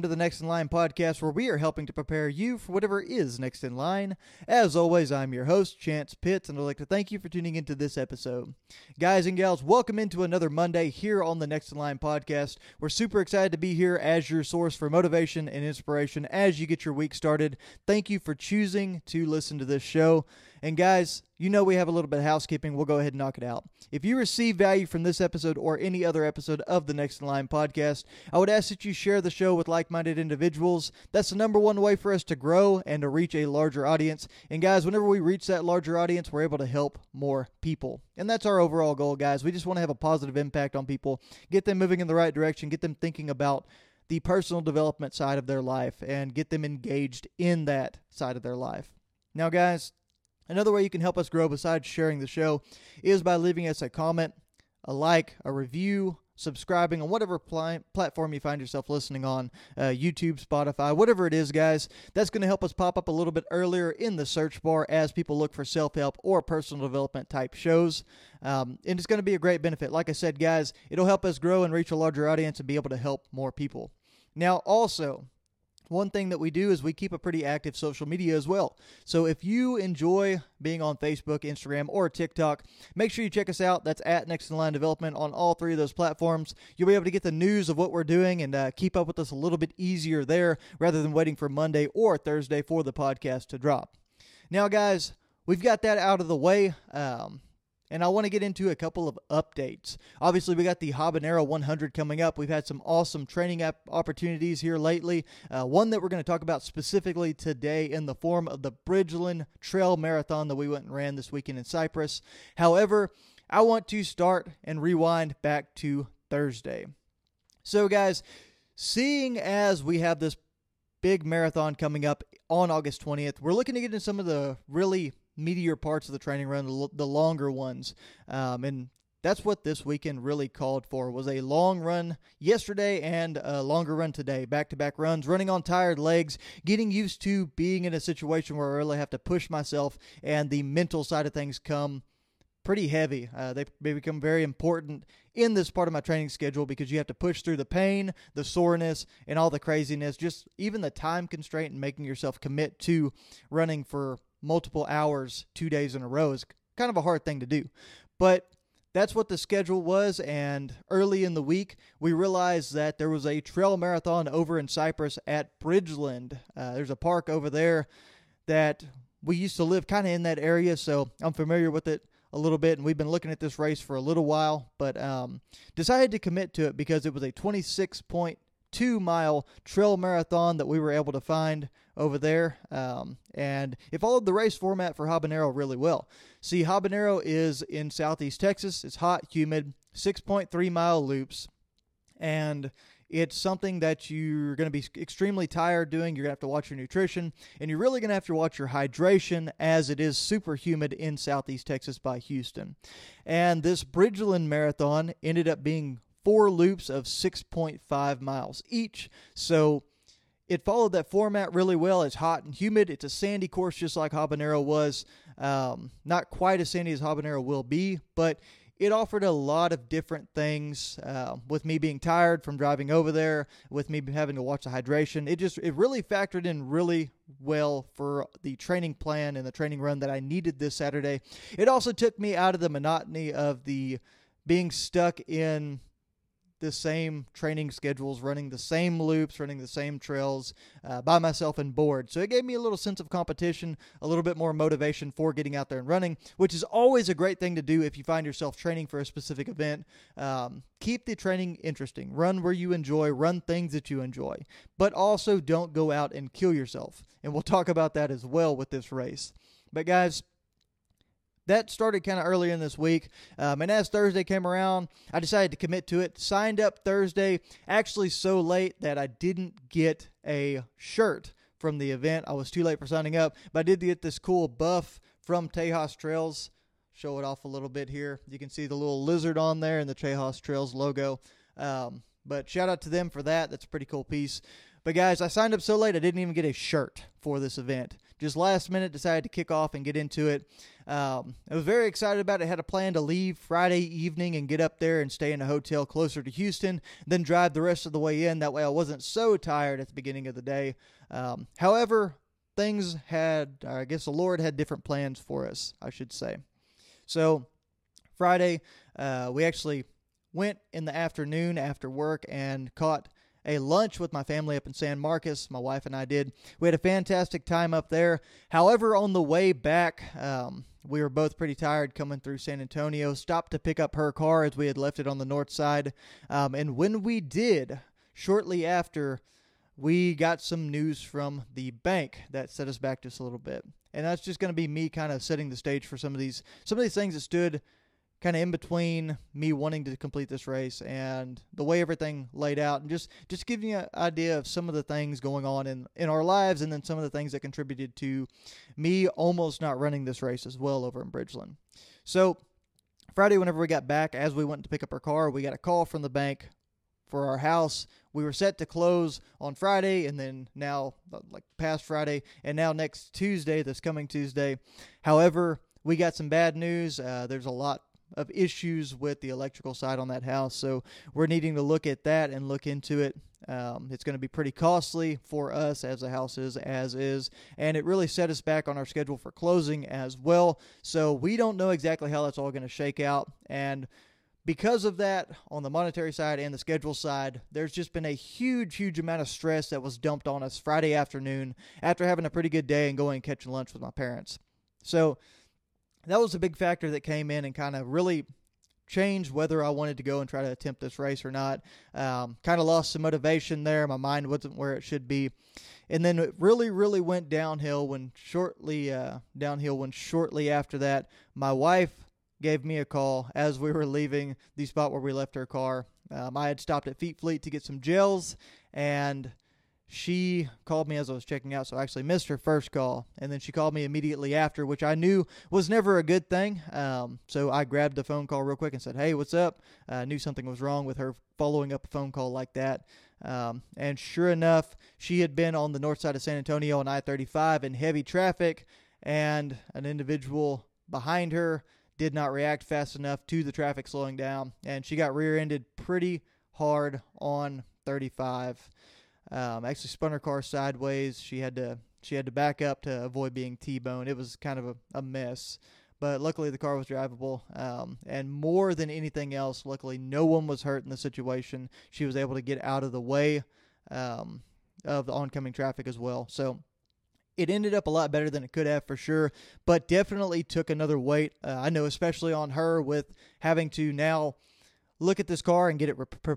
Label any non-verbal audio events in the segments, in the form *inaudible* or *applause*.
welcome to the Next in Line podcast, where we are helping to prepare you for whatever is next in line. As always, I'm your host, Chance Pitts, and I'd like to thank you for tuning into this episode. Guys and gals, welcome into another Monday here on the Next in Line podcast. We're super excited to be here as your source for motivation and inspiration as you get your week started. Thank you for choosing to listen to this show. And guys, you know we have a little bit of housekeeping. We'll go ahead and knock it out. If you receive value from this episode or any other episode of the Next in Line podcast, I would ask that you share the show with like minded individuals. That's the number one way for us to grow and to reach a larger audience. And guys, whenever we reach that larger audience, we're able to help more people. And that's our overall goal, guys. We just want to have a positive impact on people, get them moving in the right direction, get them thinking about the personal development side of their life, and get them engaged in that side of their life. Now, guys, Another way you can help us grow besides sharing the show is by leaving us a comment, a like, a review, subscribing on whatever pl- platform you find yourself listening on uh, YouTube, Spotify, whatever it is, guys. That's going to help us pop up a little bit earlier in the search bar as people look for self help or personal development type shows. Um, and it's going to be a great benefit. Like I said, guys, it'll help us grow and reach a larger audience and be able to help more people. Now, also, one thing that we do is we keep a pretty active social media as well. So if you enjoy being on Facebook, Instagram, or TikTok, make sure you check us out. That's at Next in Line Development on all three of those platforms. You'll be able to get the news of what we're doing and uh, keep up with us a little bit easier there rather than waiting for Monday or Thursday for the podcast to drop. Now, guys, we've got that out of the way. Um, and I want to get into a couple of updates. Obviously, we got the Habanero 100 coming up. We've had some awesome training app opportunities here lately. Uh, one that we're going to talk about specifically today in the form of the Bridgeland Trail Marathon that we went and ran this weekend in Cypress. However, I want to start and rewind back to Thursday. So, guys, seeing as we have this big marathon coming up on August 20th, we're looking to get into some of the really meatier parts of the training run, the, longer ones. Um, and that's what this weekend really called for was a long run yesterday and a longer run today back to back runs running on tired legs getting used to being in a situation where i really have to push myself and the mental side of things come pretty heavy uh, they, they become very important in this part of my training schedule because you have to push through the pain the soreness and all the craziness just even the time constraint and making yourself commit to running for multiple hours two days in a row is kind of a hard thing to do. But that's what the schedule was. And early in the week, we realized that there was a trail marathon over in Cypress at Bridgeland. Uh, there's a park over there that we used to live kind of in that area, so I'm familiar with it a little bit. And we've been looking at this race for a little while, but um, decided to commit to it because it was a 26.2 mile trail marathon that we were able to find over there. Um, and it followed the race format for Habanero really well. See, Habanero is in southeast Texas. It's hot, humid, 6.3 mile loops. And it's something that you're going to be extremely tired doing. You're going to have to watch your nutrition, and you're really going to have to watch your hydration as it is super humid in southeast Texas by Houston. And this Bridgeland Marathon ended up being four loops of 6.5 miles each. So it followed that format really well. It's hot and humid. It's a sandy course, just like Habanero was. Um, not quite as sandy as Habanero will be, but it offered a lot of different things. Uh, with me being tired from driving over there, with me having to watch the hydration, it just it really factored in really well for the training plan and the training run that I needed this Saturday. It also took me out of the monotony of the being stuck in the same training schedules, running the same loops, running the same trails uh, by myself and bored. So it gave me a little sense of competition, a little bit more motivation for getting out there and running, which is always a great thing to do if you find yourself training for a specific event. Um, keep the training interesting. Run where you enjoy, run things that you enjoy, but also don't go out and kill yourself. And we'll talk about that as well with this race. But guys, that started kind of early in this week. Um, and as Thursday came around, I decided to commit to it. Signed up Thursday, actually so late that I didn't get a shirt from the event. I was too late for signing up, but I did get this cool buff from Tejas Trails. Show it off a little bit here. You can see the little lizard on there and the Tejas Trails logo. Um, but shout out to them for that. That's a pretty cool piece. But guys, I signed up so late I didn't even get a shirt for this event. just last minute decided to kick off and get into it. Um, I was very excited about it. Had a plan to leave Friday evening and get up there and stay in a hotel closer to Houston, then drive the rest of the way in. That way I wasn't so tired at the beginning of the day. Um, however, things had, I guess the Lord had different plans for us, I should say. So, Friday, uh, we actually went in the afternoon after work and caught a lunch with my family up in San Marcos. My wife and I did. We had a fantastic time up there. However, on the way back, um, we were both pretty tired coming through San Antonio. Stopped to pick up her car as we had left it on the north side. Um, and when we did, shortly after, we got some news from the bank that set us back just a little bit. And that's just going to be me kind of setting the stage for some of these some of these things that stood kind of in between me wanting to complete this race and the way everything laid out and just just giving you an idea of some of the things going on in in our lives and then some of the things that contributed to me almost not running this race as well over in Bridgeland. So Friday whenever we got back as we went to pick up our car, we got a call from the bank for our house. We were set to close on Friday and then now like past Friday and now next Tuesday, this coming Tuesday. However, we got some bad news. Uh, there's a lot of issues with the electrical side on that house. So we're needing to look at that and look into it. Um, it's going to be pretty costly for us as the house is, as is, and it really set us back on our schedule for closing as well. So we don't know exactly how that's all going to shake out. And because of that, on the monetary side and the schedule side, there's just been a huge, huge amount of stress that was dumped on us Friday afternoon after having a pretty good day and going and catching lunch with my parents. So that was a big factor that came in and kind of really changed whether I wanted to go and try to attempt this race or not. Um, kind of lost some motivation there. My mind wasn't where it should be. And then it really, really went downhill when shortly uh, downhill when shortly after that, my wife gave me a call as we were leaving the spot where we left our car. Um, I had stopped at Feet Fleet to get some gels, and she called me as I was checking out, so I actually missed her first call. And then she called me immediately after, which I knew was never a good thing. Um, so I grabbed the phone call real quick and said, Hey, what's up? I knew something was wrong with her following up a phone call like that. Um, and sure enough, she had been on the north side of San Antonio on I 35 in heavy traffic, and an individual behind her did not react fast enough to the traffic slowing down, and she got rear ended pretty hard on 35. Um, actually spun her car sideways. She had to she had to back up to avoid being T-boned. It was kind of a, a mess. But luckily, the car was drivable. Um, and more than anything else, luckily, no one was hurt in the situation. She was able to get out of the way um, of the oncoming traffic as well. So it ended up a lot better than it could have for sure, but definitely took another weight. Uh, I know, especially on her with having to now look at this car and get it re-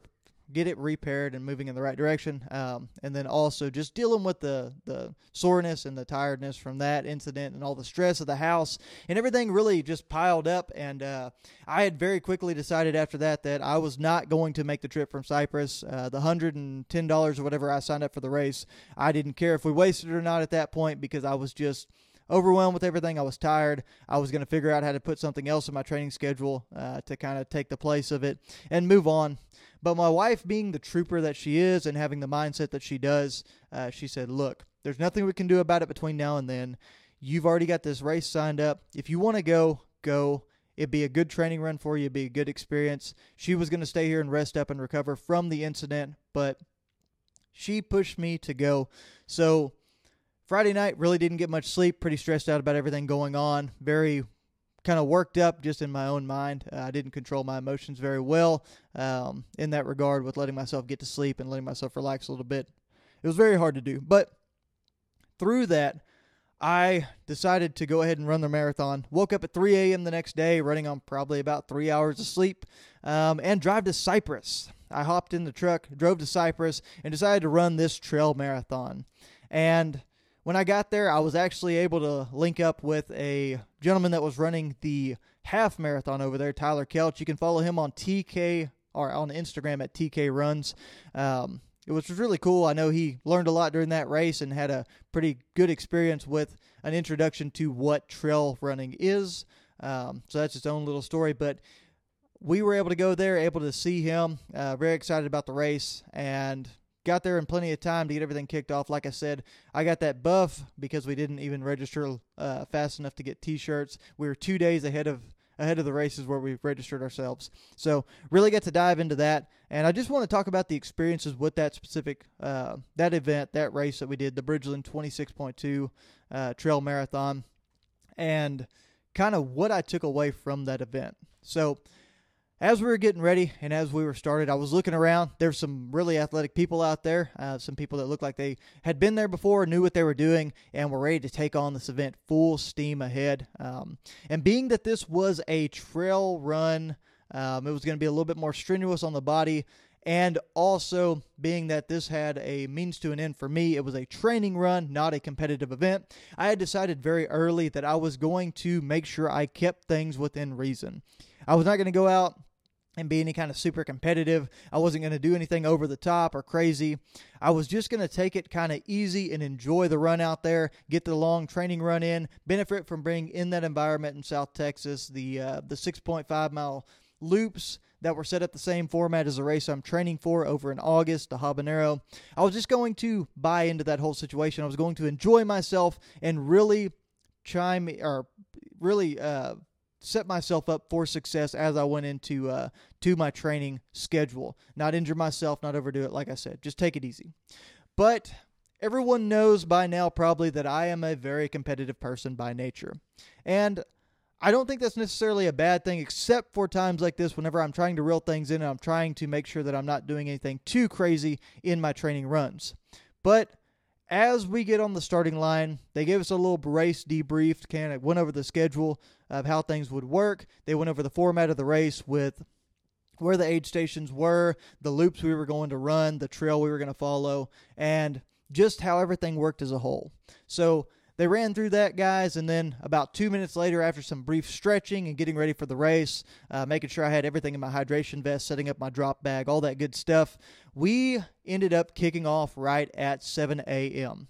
get it repaired and moving in the right direction. Um, and then also just dealing with the, the soreness and the tiredness from that incident and all the stress of the house and everything really just piled up. And uh, I had very quickly decided after that that I was not going to make the trip from Cypress. Uh, the $110 or whatever I signed up for the race, I didn't care if we wasted it or not at that point because I was just overwhelmed with everything. I was tired. I was going to figure out how to put something else in my training schedule uh, to kind of take the place of it and move on. But my wife, being the trooper that she is and having the mindset that she does, uh, she said, Look, there's nothing we can do about it between now and then. You've already got this race signed up. If you want to go, go. It'd be a good training run for you, it'd be a good experience. She was going to stay here and rest up and recover from the incident, but she pushed me to go. So Friday night, really didn't get much sleep, pretty stressed out about everything going on, very kind of worked up just in my own mind. Uh, I didn't control my emotions very well um, in that regard with letting myself get to sleep and letting myself relax a little bit. It was very hard to do. But through that, I decided to go ahead and run the marathon. Woke up at 3 a.m. the next day, running on probably about three hours of sleep, um, and drive to Cypress. I hopped in the truck, drove to Cypress, and decided to run this trail marathon. And when I got there, I was actually able to link up with a gentleman that was running the half marathon over there, Tyler Kelch. You can follow him on TK or on Instagram at TK Runs. Um, it was really cool. I know he learned a lot during that race and had a pretty good experience with an introduction to what trail running is. Um, so that's its own little story. But we were able to go there, able to see him. Uh, very excited about the race, and got there in plenty of time to get everything kicked off. Like I said, I got that buff because we didn't even register uh, fast enough to get T-shirts. We were two days ahead of ahead of the races where we registered ourselves. So really get to dive into that, and I just want to talk about the experiences with that specific uh, that event, that race that we did, the Bridgeland 26.2 uh, Trail Marathon, and kind of what I took away from that event. So as we were getting ready and as we were started, I was looking around. There's some really athletic people out there, uh, some people that looked like they had been there before, knew what they were doing, and were ready to take on this event full steam ahead. Um, and being that this was a trail run, um, it was going to be a little bit more strenuous on the body. And also, being that this had a means to an end for me, it was a training run, not a competitive event. I had decided very early that I was going to make sure I kept things within reason. I was not going to go out and be any kind of super competitive. I wasn't going to do anything over the top or crazy. I was just going to take it kind of easy and enjoy the run out there, get the long training run in, benefit from being in that environment in South Texas, the uh, the 6.5 mile loops that were set up the same format as the race I'm training for over in August, the Habanero. I was just going to buy into that whole situation. I was going to enjoy myself and really chime or really uh, set myself up for success as I went into uh, to my training schedule. Not injure myself, not overdo it. Like I said, just take it easy. But everyone knows by now probably that I am a very competitive person by nature, and I don't think that's necessarily a bad thing, except for times like this whenever I'm trying to reel things in and I'm trying to make sure that I'm not doing anything too crazy in my training runs. But as we get on the starting line, they gave us a little race debrief, kind of went over the schedule of how things would work. They went over the format of the race with where the aid stations were, the loops we were going to run, the trail we were going to follow, and just how everything worked as a whole. So they ran through that, guys, and then about two minutes later, after some brief stretching and getting ready for the race, uh, making sure I had everything in my hydration vest, setting up my drop bag, all that good stuff, we ended up kicking off right at 7 a.m.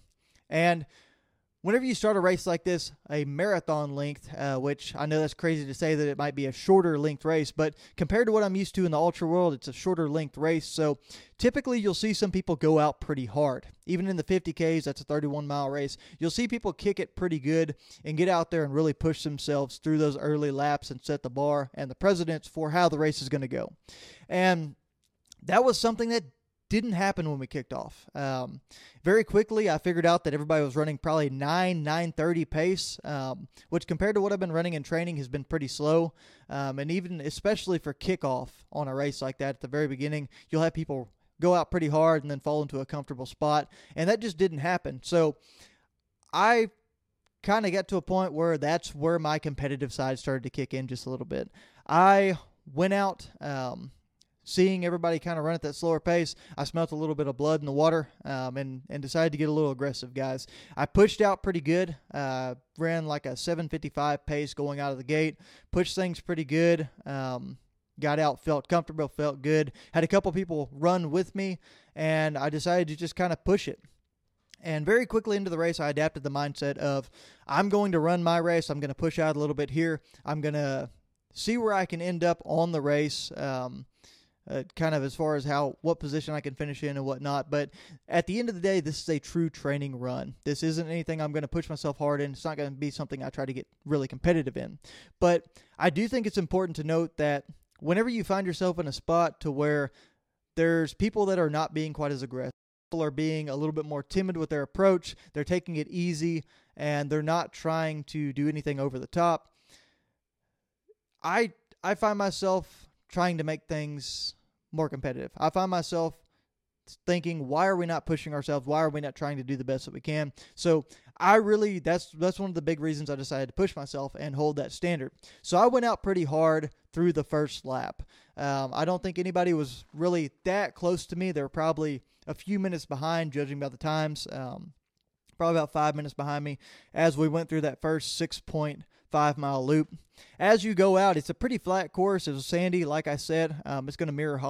And whenever you start a race like this, a marathon length, uh, which I know that's crazy to say that it might be a shorter length race, but compared to what I'm used to in the ultra world, it's a shorter length race. So typically you'll see some people go out pretty hard. Even in the 50Ks, that's a 31 mile race, you'll see people kick it pretty good and get out there and really push themselves through those early laps and set the bar and the precedence for how the race is going to go. And that was something that didn't happen when we kicked off. Um, very quickly, I figured out that everybody was running probably nine nine thirty pace, um, which compared to what I've been running in training has been pretty slow. Um, and even especially for kickoff on a race like that at the very beginning, you'll have people go out pretty hard and then fall into a comfortable spot, and that just didn't happen. So I kind of got to a point where that's where my competitive side started to kick in just a little bit. I went out. Um, seeing everybody kind of run at that slower pace, I smelt a little bit of blood in the water um, and, and decided to get a little aggressive, guys. I pushed out pretty good, uh, ran like a 755 pace going out of the gate, pushed things pretty good. Um, got out, felt comfortable, felt good. Had a couple people run with me, and I decided to just kind of push it. And very quickly into the race, I adapted the mindset of I'm going to run my race. I'm going to push out a little bit here. I'm going to see where I can end up on the race. Um, uh, kind of as far as how what position I can finish in and whatnot. But at the end of the day, this is a true training run. This isn't anything I'm going to push myself hard in. It's not going to be something I try to get really competitive in. But I do think it's important to note that whenever you find yourself in a spot to where there's people that are not being quite as aggressive, people are being a little bit more timid with their approach, they're taking it easy, and they're not trying to do anything over the top. I I find myself trying to make things more competitive. I find myself thinking, why are we not pushing ourselves? Why are we not trying to do the best that we can? So I really that's that's one of the big reasons I decided to push myself and hold that standard. So I went out pretty hard through the first lap. Um, I don't think anybody was really that close to me. They were probably a few minutes behind, judging by the times. Um, probably about five minutes behind me as we went through that first six point five mile loop. As you go out, it's a pretty flat course. It's sandy, like I said. Um, it's going to mirror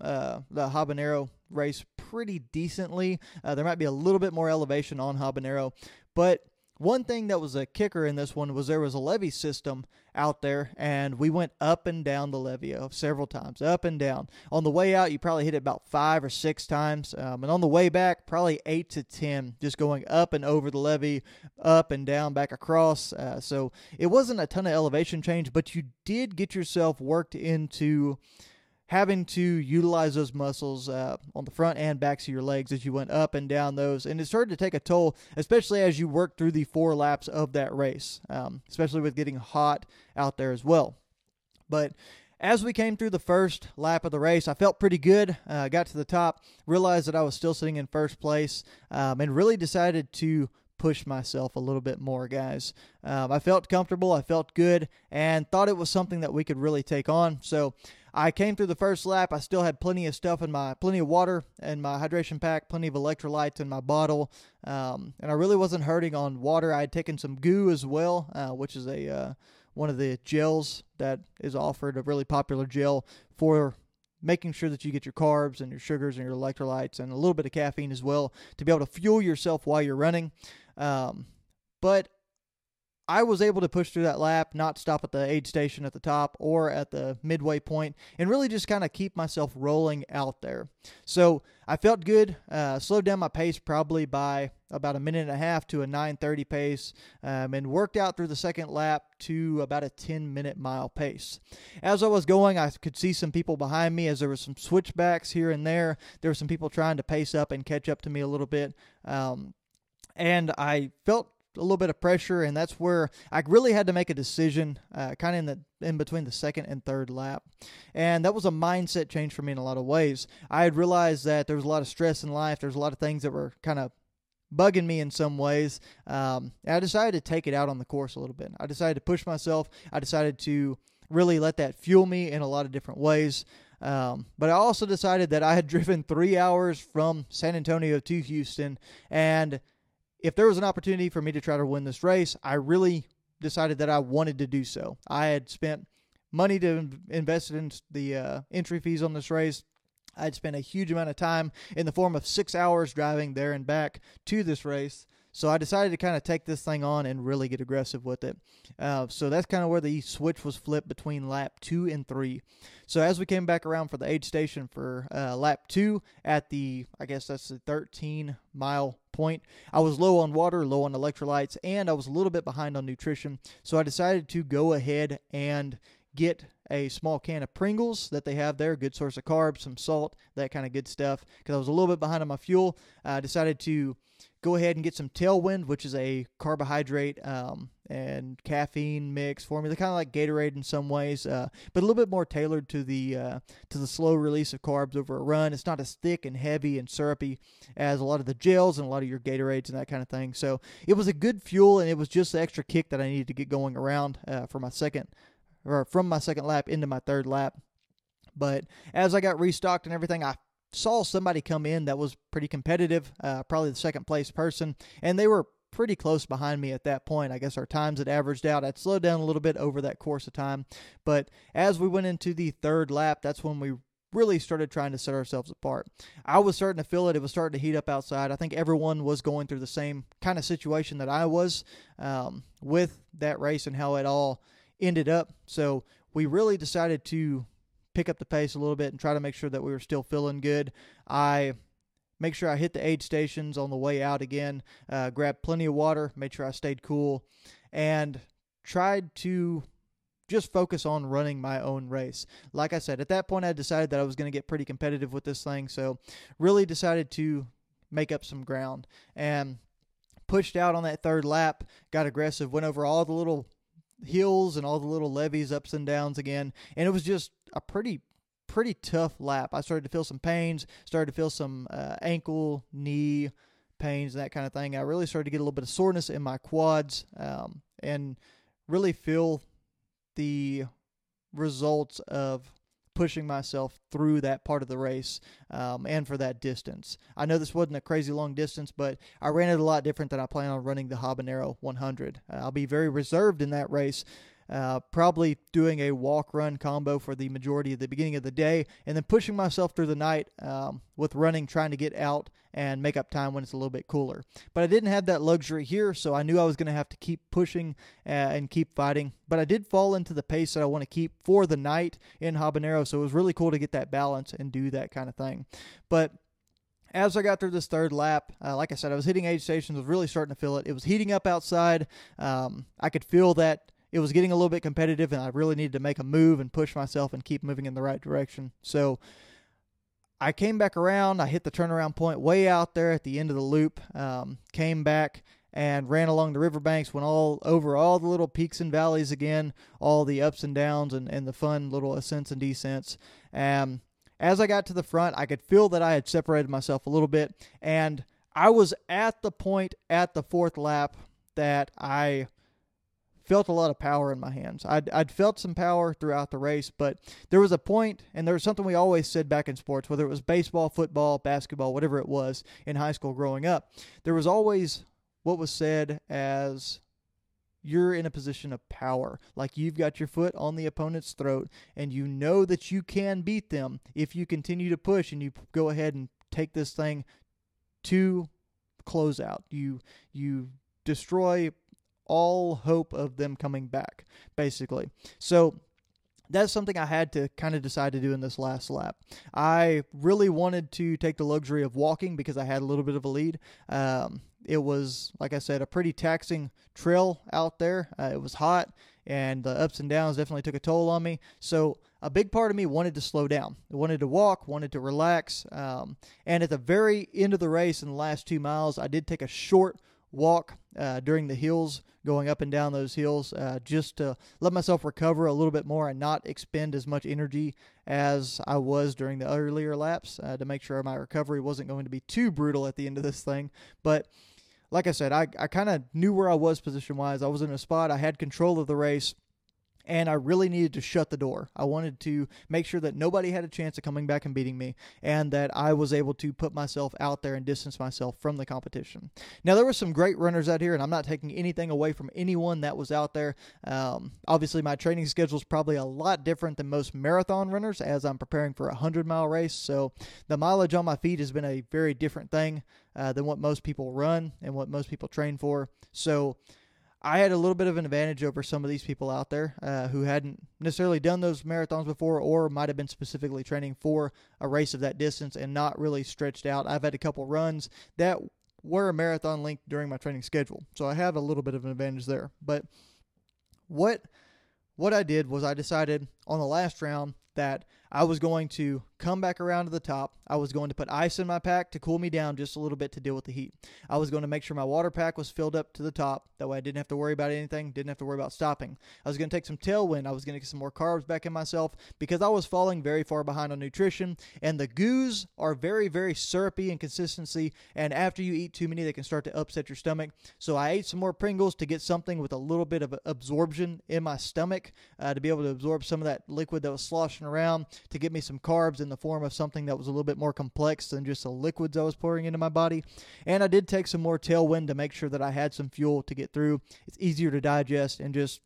uh, the Habanero race pretty decently. Uh, there might be a little bit more elevation on Habanero, but one thing that was a kicker in this one was there was a levee system out there, and we went up and down the levee several times, up and down. On the way out, you probably hit it about five or six times, um, and on the way back, probably eight to ten, just going up and over the levee, up and down, back across. Uh, so it wasn't a ton of elevation change, but you did get yourself worked into having to utilize those muscles uh, on the front and backs of your legs as you went up and down those. And it started to take a toll, especially as you worked through the four laps of that race, um, especially with getting hot out there as well. But as we came through the first lap of the race, I felt pretty good. Uh, got to the top, realized that I was still sitting in first place, um, and really decided to push myself a little bit more, guys. Um, I felt comfortable, I felt good, and thought it was something that we could really take on. So I came through the first lap. I still had plenty of stuff in my, plenty of water in my hydration pack, plenty of electrolytes in my bottle, um, and I really wasn't hurting on water. I had taken some goo as well, uh, which is a uh, one of the gels that is offered, a really popular gel for making sure that you get your carbs and your sugars and your electrolytes and a little bit of caffeine as well to be able to fuel yourself while you're running. Um, but I was able to push through that lap, not stop at the aid station at the top or at the midway point, and really just kind of keep myself rolling out there. So I felt good. Uh, slowed down my pace probably by about a minute and a half to a 9:30 pace, um, and worked out through the second lap to about a 10 minute mile pace. As I was going, I could see some people behind me as there were some switchbacks here and there. There were some people trying to pace up and catch up to me a little bit. Um, and I felt a little bit of pressure, and that's where I really had to make a decision, uh, kind of in the in between the second and third lap, and that was a mindset change for me in a lot of ways. I had realized that there was a lot of stress in life. There's a lot of things that were kind of bugging me in some ways. Um, I decided to take it out on the course a little bit. I decided to push myself. I decided to really let that fuel me in a lot of different ways. Um, but I also decided that I had *laughs* driven three hours from San Antonio to Houston, and if there was an opportunity for me to try to win this race, I really decided that I wanted to do so. I had spent money to invest in the uh, entry fees on this race. I'd spent a huge amount of time in the form of six hours driving there and back to this race. So I decided to kind of take this thing on and really get aggressive with it. Uh, so that's kind of where the switch was flipped between lap two and three. So as we came back around for the aid station for uh, lap two at the, I guess that's the 13 mile point, I was low on water, low on electrolytes, and I was a little bit behind on nutrition. So I decided to go ahead and get a small can of Pringles that they have there, good source of carbs, some salt, that kind of good stuff. Because I was a little bit behind on my fuel, I decided to go ahead and get some Tailwind, which is a carbohydrate um, and caffeine mix formula, kind of like Gatorade in some ways, uh, but a little bit more tailored to the uh, to the slow release of carbs over a run. It's not as thick and heavy and syrupy as a lot of the gels and a lot of your Gatorades and that kind of thing. So it was a good fuel, and it was just the extra kick that I needed to get going around uh, for my second or from my second lap into my third lap. But as I got restocked and everything, I saw somebody come in that was pretty competitive, uh, probably the second place person, and they were pretty close behind me at that point. I guess our times had averaged out. I'd slowed down a little bit over that course of time. But as we went into the third lap, that's when we really started trying to set ourselves apart. I was starting to feel it. It was starting to heat up outside. I think everyone was going through the same kind of situation that I was um, with that race and how it all ended up. So we really decided to pick up the pace a little bit and try to make sure that we were still feeling good. I make sure I hit the aid stations on the way out again, uh, grabbed plenty of water, made sure I stayed cool, and tried to just focus on running my own race. Like I said, at that point, I decided that I was going to get pretty competitive with this thing, so really decided to make up some ground and pushed out on that third lap, got aggressive, went over all the little hills and all the little levees, ups and downs again, and it was just a pretty pretty tough lap. I started to feel some pains, started to feel some uh, ankle, knee pains, that kind of thing. I really started to get a little bit of soreness in my quads, um, and really feel the results of pushing myself through that part of the race um, and for that distance. I know this wasn't a crazy long distance, but I ran it a lot different than I plan on running the Habanero 100. Uh, I'll be very reserved in that race uh, probably doing a walk run combo for the majority of the beginning of the day, and then pushing myself through the night um, with running, trying to get out and make up time when it's a little bit cooler. But I didn't have that luxury here, so I knew I was going to have to keep pushing uh, and keep fighting. But I did fall into the pace that I want to keep for the night in Habanero, so it was really cool to get that balance and do that kind of thing. But as I got through this third lap, uh, like I said, I was hitting aid stations, was really starting to feel it. It was heating up outside. Um, I could feel that it was getting a little bit competitive, and I really needed to make a move and push myself and keep moving in the right direction. So I came back around. I hit the turnaround point way out there at the end of the loop. Um, came back and ran along the riverbanks, went all over all the little peaks and valleys again, all the ups and downs and, and the fun little ascents and descents. As I got to the front, I could feel that I had separated myself a little bit, and I was at the point at the fourth lap that I felt a lot of power in my hands. I'd, I'd felt some power throughout the race, but there was a point, and there was something we always said back in sports, whether it was baseball, football, basketball, whatever it was in high school growing up, there was always what was said as you're in a position of power. Like you've got your foot on the opponent's throat, and you know that you can beat them if you continue to push and you go ahead and take this thing to closeout. You you destroy all hope of them coming back, basically. So that's something I had to kind of decide to do in this last lap. I really wanted to take the luxury of walking because I had a little bit of a lead. Um, it was, like I said, a pretty taxing trail out there. Uh, it was hot, and the ups and downs definitely took a toll on me. So a big part of me wanted to slow down. I wanted to walk, wanted to relax. Um, and at the very end of the race, in the last two miles, I did take a short walk uh, during the hills, going up and down those hills, uh, just to let myself recover a little bit more and not expend as much energy as I was during the earlier laps uh, to make sure my recovery wasn't going to be too brutal at the end of this thing. But like I said, I, I kind of knew where I was position wise. I was in a spot, I had control of the race and I really needed to shut the door. I wanted to make sure that nobody had a chance of coming back and beating me, and that I was able to put myself out there and distance myself from the competition. Now, there were some great runners out here, and I'm not taking anything away from anyone that was out there. Um, obviously, my training schedule is probably a lot different than most marathon runners as I'm preparing for a 100 mile race, so the mileage on my feet has been a very different thing uh, than what most people run and what most people train for. So, I had a little bit of an advantage over some of these people out there uh, who hadn't necessarily done those marathons before or might have been specifically training for a race of that distance and not really stretched out. I've had a couple runs that were marathon length during my training schedule. So I have a little bit of an advantage there. But what what I did was I decided on the last round that I was going to come back around to the top. I was going to put ice in my pack to cool me down just a little bit to deal with the heat. I was going to make sure my water pack was filled up to the top. That way I didn't have to worry about anything, didn't have to worry about stopping. I was going to take some tailwind. I was going to get some more carbs back in myself because I was falling very far behind on nutrition. And the goos are very, very syrupy in consistency. And after you eat too many, they can start to upset your stomach. So I ate some more Pringles to get something with a little bit of absorption in my stomach uh, to be able to absorb some of that liquid that was sloshing around to get me some carbs in the form of something that was a little bit more complex than just the liquids I was pouring into my body. And I did take some more tailwind to make sure that I had some fuel to get through. It's easier to digest and just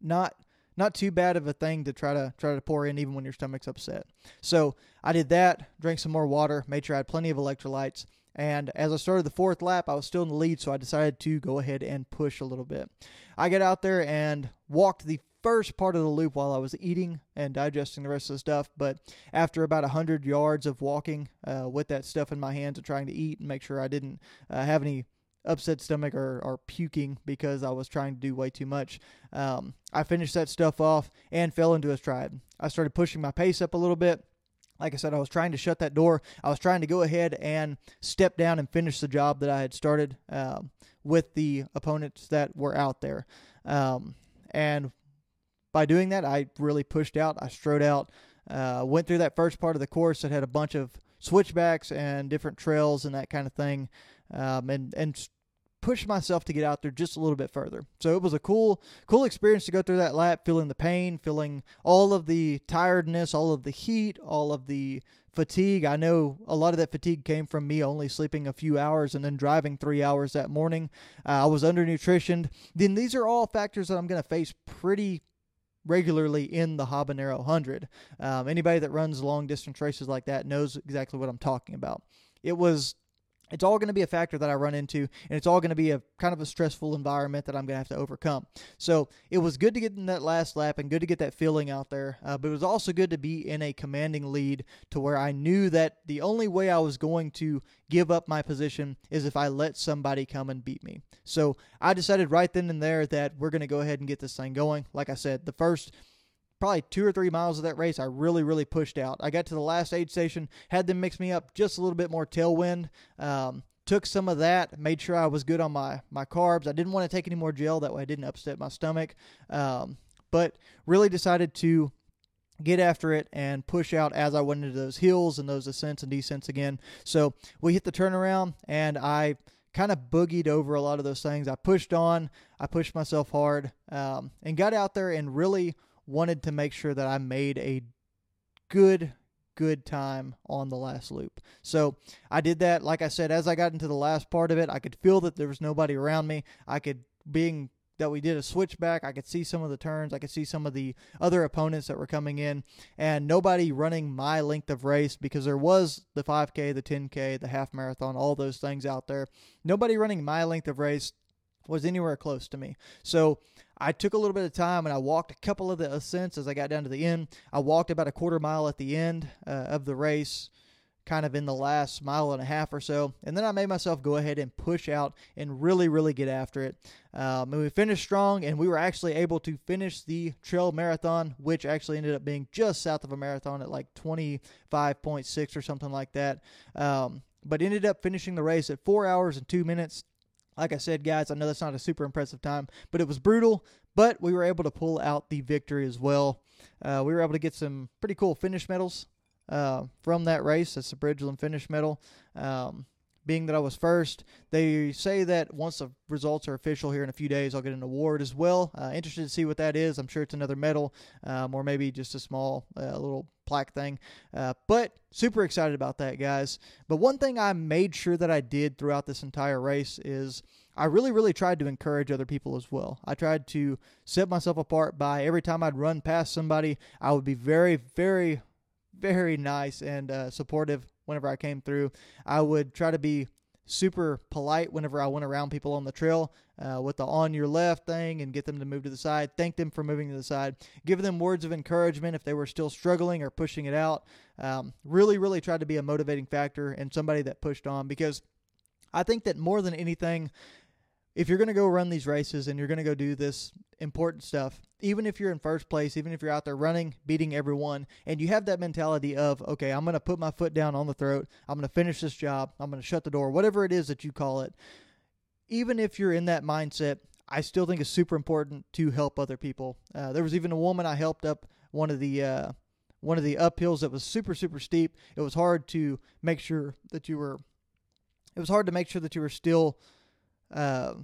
not not too bad of a thing to try to try to pour in even when your stomach's upset. So I did that, drank some more water, made sure I had plenty of electrolytes. And as I started the fourth lap, I was still in the lead, so I decided to go ahead and push a little bit. I get out there and walked the first part of the loop while I was eating and digesting the rest of the stuff. But after about 100 yards of walking uh, with that stuff in my hands and trying to eat and make sure I didn't uh, have any upset stomach or, or puking because I was trying to do way too much, um, I finished that stuff off and fell into a stride. I started pushing my pace up a little bit. Like I said, I was trying to shut that door. I was trying to go ahead and step down and finish the job that I had started um, with the opponents that were out there. Um, and by doing that, I really pushed out. I strode out, uh, went through that first part of the course that had a bunch of switchbacks and different trails and that kind of thing, um, and and pushed myself to get out there just a little bit further. So it was a cool, cool experience to go through that lap, feeling the pain, feeling all of the tiredness, all of the heat, all of the fatigue. I know a lot of that fatigue came from me only sleeping a few hours and then driving three hours that morning. Uh, I was undernutritioned. Then these are all factors that I'm going to face pretty regularly in the habanero 100 um, anybody that runs long distance races like that knows exactly what i'm talking about. It was it's all going to be a factor that I run into, and it's all going to be a kind of a stressful environment that I'm going to have to overcome. So it was good to get in that last lap and good to get that feeling out there, uh, but it was also good to be in a commanding lead to where I knew that the only way I was going to give up my position is if I let somebody come and beat me. So I decided right then and there that we're going to go ahead and get this thing going. Like I said, the first probably two or three miles of that race, I really, really pushed out. I got to the last aid station, had them mix me up just a little bit more tailwind. Um, took some of that, made sure I was good on my my carbs. I didn't want to take any more gel that way I didn't upset my stomach. Um, but really decided to get after it and push out as I went into those hills and those ascents and descents again. So we hit the turnaround and I kind of boogied over a lot of those things. I pushed on, I pushed myself hard, um, and got out there and really wanted to make sure that I made a good good time on the last loop. So I did that. Like I said, as I got into the last part of it, I could feel that there was nobody around me. I could, being that we did a switchback, I could see some of the turns. I could see some of the other opponents that were coming in, and nobody running my length of race because there was the 5K, the 10K, the half marathon, all those things out there. Nobody running my length of race was anywhere close to me. So I took a little bit of time and I walked a couple of the ascents as I got down to the end. I walked about a quarter mile at the end uh, of the race, kind of in the last mile and a half or so. And then I made myself go ahead and push out and really, really get after it. Um, and we finished strong, and we were actually able to finish the trail marathon, which actually ended up being just south of a marathon at like 25.6 or something like that. Um, but ended up finishing the race at four hours and two minutes. Like I said, guys, I know that's not a super impressive time, but it was brutal. But we were able to pull out the victory as well. Uh, we were able to get some pretty cool finish medals uh, from that race. That's the Bridgeland finish medal. Um, being that I was first. They say that once the results are official here in a few days, I'll get an award as well. Uh, interested to see what that is. I'm sure it's another medal um, or maybe just a small uh, little plaque thing. Uh, but super excited about that, guys. But one thing I made sure that I did throughout this entire race is. I really, really tried to encourage other people as well. I tried to set myself apart by every time I'd run past somebody, I would be very, very, very nice and uh, supportive whenever I came through. I would try to be super polite whenever I went around people on the trail uh, with the on your left thing and get them to move to the side. Thank them for moving to the side. Give them words of encouragement if they were still struggling or pushing it out. Um, really, really tried to be a motivating factor and somebody that pushed on because I think that more than anything, if you're going to go run these races and you're going to go do this important stuff, even if you're in first place, even if you're out there running, beating everyone, and you have that mentality of, okay, I'm going to put my foot down on the throat, I'm going to finish this job, I'm going to shut the door, whatever it is that you call it, even if you're in that mindset, I still think it's super important to help other people. Uh, there was even a woman I helped up one of the. Uh, one of the uphills that was super super steep. It was hard to make sure that you were. It was hard to make sure that you were still uh,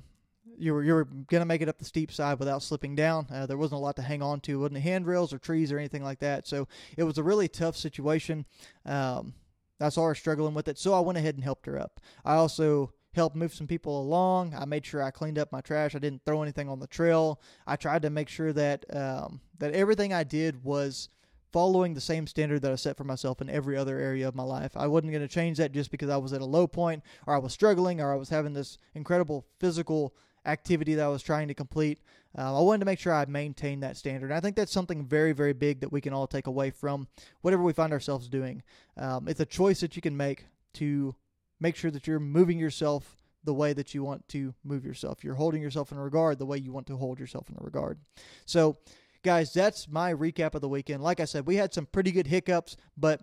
you were you were gonna make it up the steep side without slipping down. Uh, there wasn't a lot to hang on to, wasn't handrails or trees or anything like that. So it was a really tough situation. Um, I saw her struggling with it, so I went ahead and helped her up. I also helped move some people along. I made sure I cleaned up my trash. I didn't throw anything on the trail. I tried to make sure that um, that everything I did was following the same standard that I set for myself in every other area of my life. I wasn't going to change that just because I was at a low point or I was struggling or I was having this incredible physical activity that I was trying to complete. Uh, I wanted to make sure I maintained that standard. And I think that's something very, very big that we can all take away from whatever we find ourselves doing. Um, it's a choice that you can make to make sure that you're moving yourself the way that you want to move yourself. You're holding yourself in regard the way you want to hold yourself in regard. So, guys, that's my recap of the weekend. Like I said, we had some pretty good hiccups, but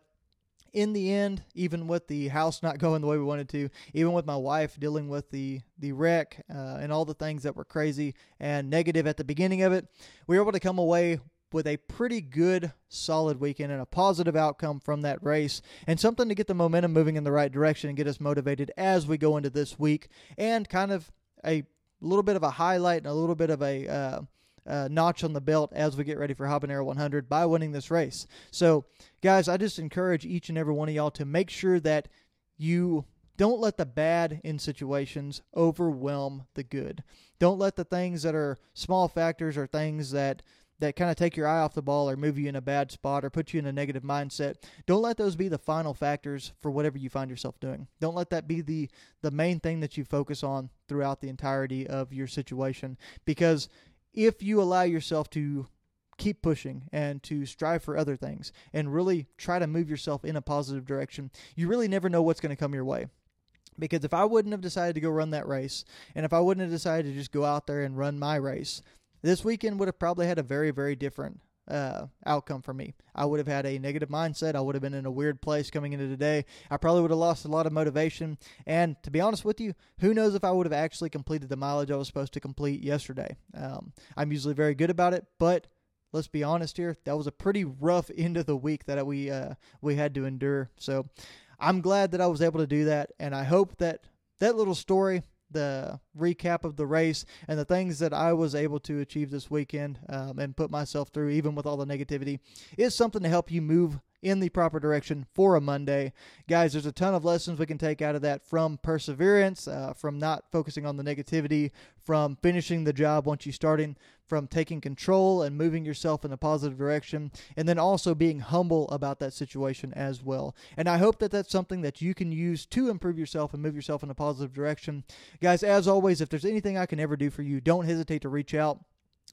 in the end, even with the house not *laughs* going the way we wanted to, even with my wife dealing with the the wreck uh, and all the things that were crazy and negative at the beginning of it, we were able to come away with a pretty good, solid weekend and a positive outcome from that race, and something to get the momentum moving in the right direction and get us motivated as we go into this week and kind of a little bit of a highlight and a little bit of a uh, uh, notch on the belt as we get ready for Habanero 100 by winning this race. So, guys, I just encourage each and every one of y'all to make sure that you don't let the bad in situations overwhelm the good. Don't let the things that are small factors or things that that kind of take your eye off the ball or move you in a bad spot or put you in a negative mindset. Don't let those be the final factors for whatever you find yourself doing. Don't let that be the the main thing that you focus on throughout the entirety of your situation because if you allow yourself to keep pushing and to strive for other things and really try to move yourself in a positive direction, you really never know what's going to come your way. Because if I wouldn't have decided to go run that race, and if I wouldn't have decided to just go out there and run my race, this weekend would have probably had a very, very different uh, outcome for me. I would have had a negative mindset. I would have been in a weird place coming into today. I probably would have lost a lot of motivation. And to be honest with you, who knows if I would have actually completed the mileage I was supposed to complete yesterday. Um, I'm usually very good about it, but let's be honest here, that was a pretty rough end of the week that we uh, we had to endure. So I'm glad that I was able to do that, and I hope that that little story the recap of the race and the things that I was able to achieve this weekend um, and put myself through, even with all the negativity, is something to help you move in the proper direction for a Monday. Guys, there's a ton of lessons we can take out of that from perseverance, uh, from not focusing on the negativity, from finishing the job once you starting, from taking control and moving yourself in a positive direction, and then also being humble about that situation as well. And I hope that that's something that you can use to improve yourself and move yourself in a positive direction. Guys, as always, if there's anything I can ever do for you, don't hesitate to reach out.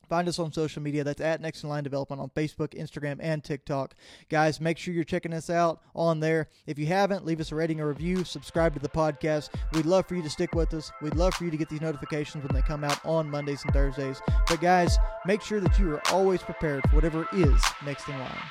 Find us on social media. That's at Next in Line Development on Facebook, Instagram, and TikTok. Guys, make sure you're checking us out on there. If you haven't, leave us a rating or review. Subscribe to the podcast. We'd love for you to stick with us. We'd love for you to get these notifications when they come out on Mondays and Thursdays. But guys, make sure that you are always prepared for whatever is next in line.